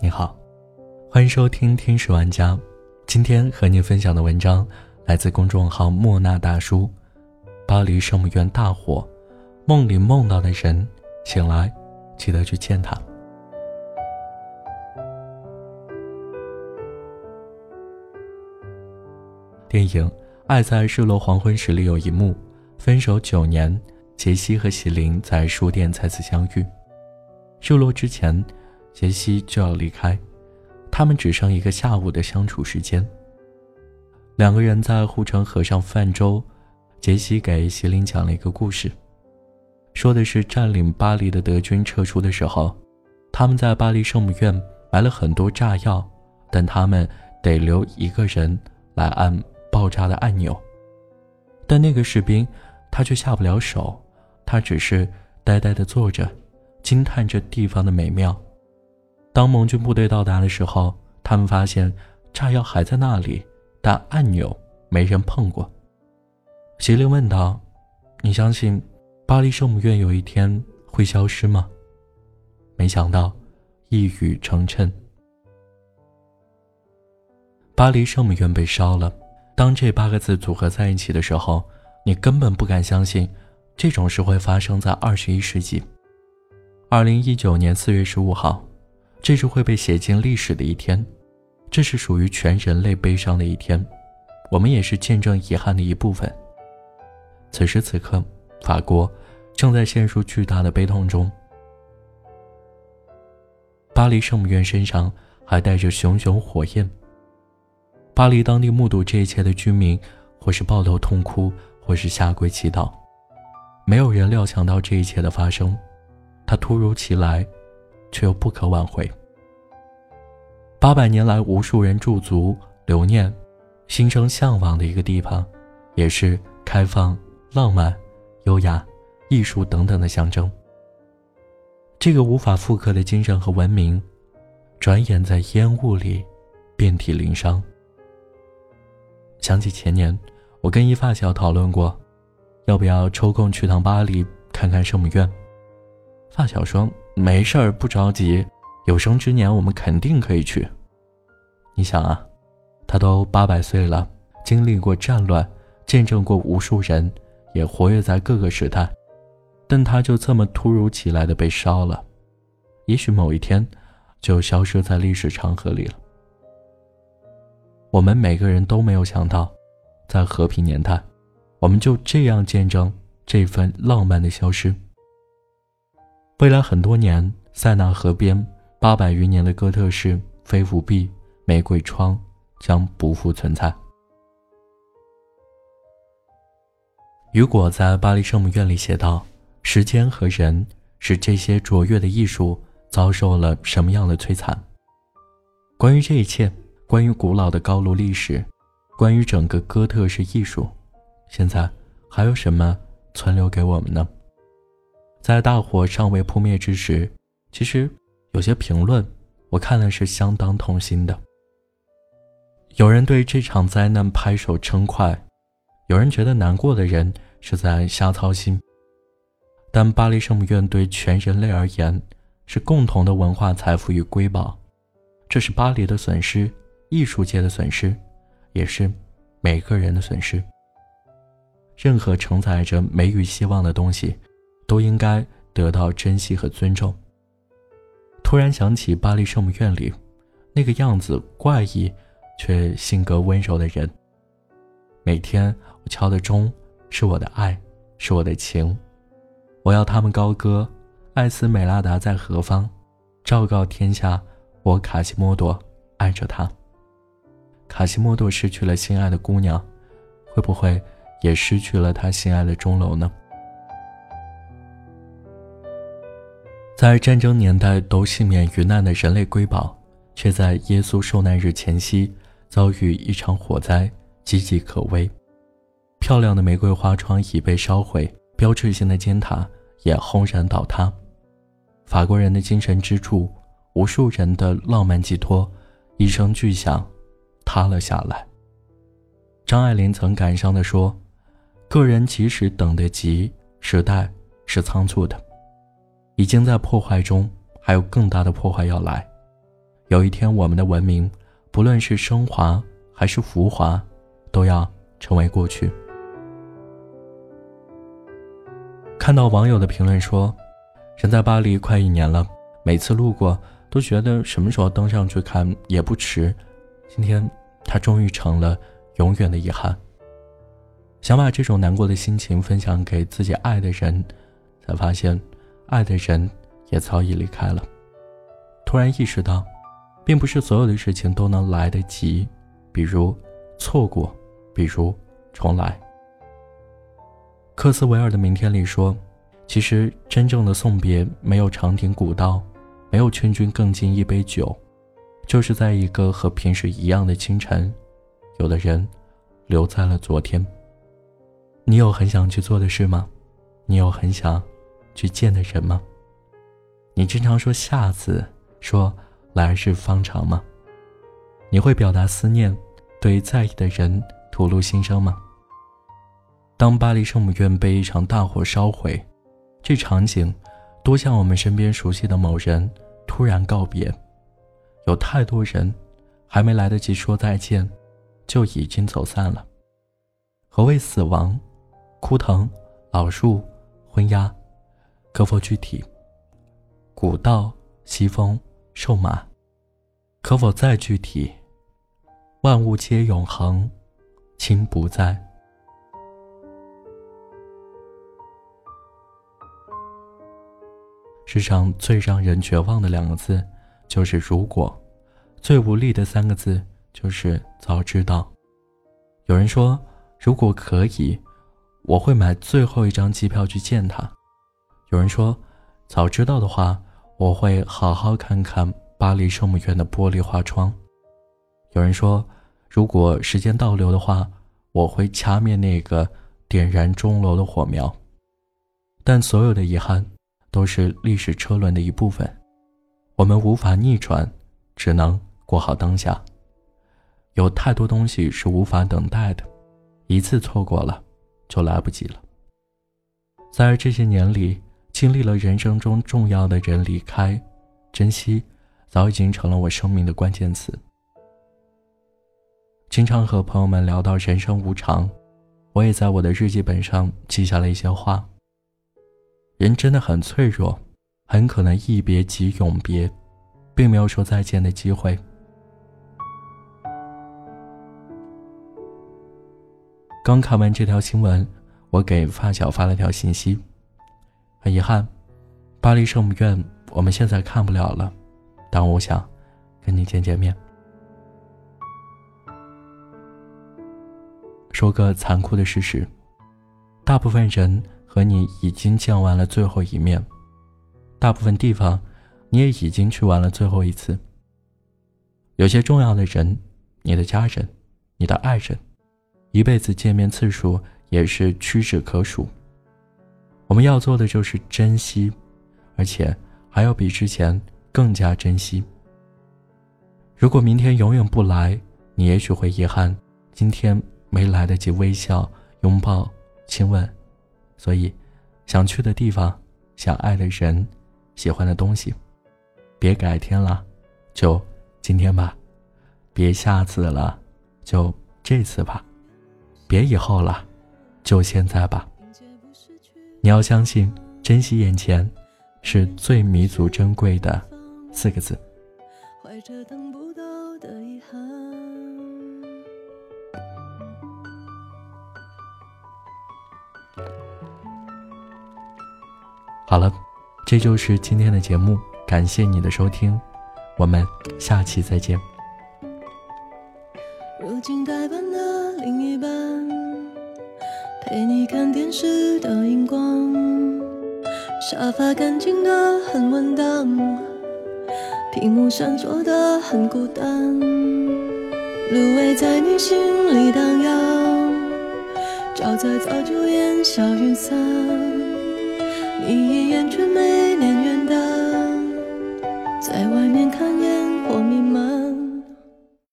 你好，欢迎收听《天使玩家》。今天和你分享的文章来自公众号莫那大叔。巴黎圣母院大火，梦里梦到的人醒来，记得去见他。电影《爱在日落黄昏时》里有一幕：分手九年，杰西和席林在书店再次相遇。日落之前。杰西就要离开，他们只剩一个下午的相处时间。两个人在护城河上泛舟，杰西给席琳讲了一个故事，说的是占领巴黎的德军撤出的时候，他们在巴黎圣母院埋了很多炸药，但他们得留一个人来按爆炸的按钮。但那个士兵他却下不了手，他只是呆呆地坐着，惊叹着地方的美妙。当盟军部队到达的时候，他们发现炸药还在那里，但按钮没人碰过。席琳问道：“你相信巴黎圣母院有一天会消失吗？”没想到，一语成谶。巴黎圣母院被烧了。当这八个字组合在一起的时候，你根本不敢相信这种事会发生在二十一世纪。二零一九年四月十五号。这是会被写进历史的一天，这是属于全人类悲伤的一天，我们也是见证遗憾的一部分。此时此刻，法国正在陷入巨大的悲痛中。巴黎圣母院身上还带着熊熊火焰。巴黎当地目睹这一切的居民，或是抱头痛哭，或是下跪祈祷。没有人料想到这一切的发生，它突如其来。却又不可挽回。八百年来，无数人驻足留念，心生向往的一个地方，也是开放、浪漫、优雅、艺术等等的象征。这个无法复刻的精神和文明，转眼在烟雾里遍体鳞伤。想起前年，我跟一发小讨论过，要不要抽空去趟巴黎看看圣母院。发小说。没事儿，不着急。有生之年，我们肯定可以去。你想啊，他都八百岁了，经历过战乱，见证过无数人，也活跃在各个时代，但他就这么突如其来的被烧了，也许某一天，就消失在历史长河里了。我们每个人都没有想到，在和平年代，我们就这样见证这份浪漫的消失。未来很多年，塞纳河边八百余年的哥特式飞舞壁、玫瑰窗将不复存在。雨果在巴黎圣母院里写道：“时间和人使这些卓越的艺术遭受了什么样的摧残？”关于这一切，关于古老的高卢历史，关于整个哥特式艺术，现在还有什么存留给我们呢？在大火尚未扑灭之时，其实有些评论我看了是相当痛心的。有人对这场灾难拍手称快，有人觉得难过的人是在瞎操心。但巴黎圣母院对全人类而言是共同的文化财富与瑰宝，这是巴黎的损失，艺术界的损失，也是每个人的损失。任何承载着美与希望的东西。都应该得到珍惜和尊重。突然想起巴黎圣母院里那个样子怪异却性格温柔的人。每天我敲的钟是我的爱，是我的情。我要他们高歌：“艾斯美拉达在何方？”昭告天下，我卡西莫多爱着他。卡西莫多失去了心爱的姑娘，会不会也失去了他心爱的钟楼呢？在战争年代都幸免于难的人类瑰宝，却在耶稣受难日前夕遭遇一场火灾，岌岌可危。漂亮的玫瑰花窗已被烧毁，标志性的尖塔也轰然倒塌。法国人的精神支柱，无数人的浪漫寄托，一声巨响，塌了下来。张爱玲曾感伤地说：“个人即使等得急，时代是仓促的。”已经在破坏中，还有更大的破坏要来。有一天，我们的文明，不论是升华还是浮华，都要成为过去。看到网友的评论说：“人在巴黎快一年了，每次路过都觉得什么时候登上去看也不迟。今天，他终于成了永远的遗憾。”想把这种难过的心情分享给自己爱的人，才发现，爱的人也早已离开了。突然意识到。并不是所有的事情都能来得及，比如错过，比如重来。克斯维尔的《明天》里说：“其实真正的送别，没有长亭古道，没有劝君更尽一杯酒，就是在一个和平时一样的清晨，有的人留在了昨天。你有很想去做的事吗？你有很想去见的人吗？你经常说下次，说。”来日方长吗？你会表达思念，对在意的人吐露心声吗？当巴黎圣母院被一场大火烧毁，这场景多像我们身边熟悉的某人突然告别。有太多人还没来得及说再见，就已经走散了。何谓死亡？枯藤、老树、昏鸦，可否具体？古道、西风、瘦马。可否再具体？万物皆永恒，亲不在。世上最让人绝望的两个字，就是“如果”；最无力的三个字，就是“早知道”。有人说，如果可以，我会买最后一张机票去见他。有人说，早知道的话，我会好好看看。巴黎圣母院的玻璃花窗。有人说，如果时间倒流的话，我会掐灭那个点燃钟楼的火苗。但所有的遗憾都是历史车轮的一部分，我们无法逆转，只能过好当下。有太多东西是无法等待的，一次错过了，就来不及了。在这些年里，经历了人生中重要的人离开，珍惜。早已经成了我生命的关键词。经常和朋友们聊到人生无常，我也在我的日记本上记下了一些话。人真的很脆弱，很可能一别即永别，并没有说再见的机会。刚看完这条新闻，我给发小发了条信息：遗憾，巴黎圣母院我们现在看不了了。但我想跟你见见面。说个残酷的事实：大部分人和你已经见完了最后一面，大部分地方你也已经去完了最后一次。有些重要的人，你的家人、你的爱人，一辈子见面次数也是屈指可数。我们要做的就是珍惜，而且还要比之前。更加珍惜。如果明天永远不来，你也许会遗憾今天没来得及微笑、拥抱、亲吻。所以，想去的地方，想爱的人，喜欢的东西，别改天了，就今天吧；别下次了，就这次吧；别以后了，就现在吧。你要相信，珍惜眼前，是最弥足珍贵的。四个字。好了，这就是今天的节目，感谢你的收听，我们下期再见。如今的电视的荧光，沙发干净的很稳当。屏幕闪烁的很孤单，芦苇在你心里荡漾，沼泽早就烟消云散，你一眼却没脸远的，在外面看烟。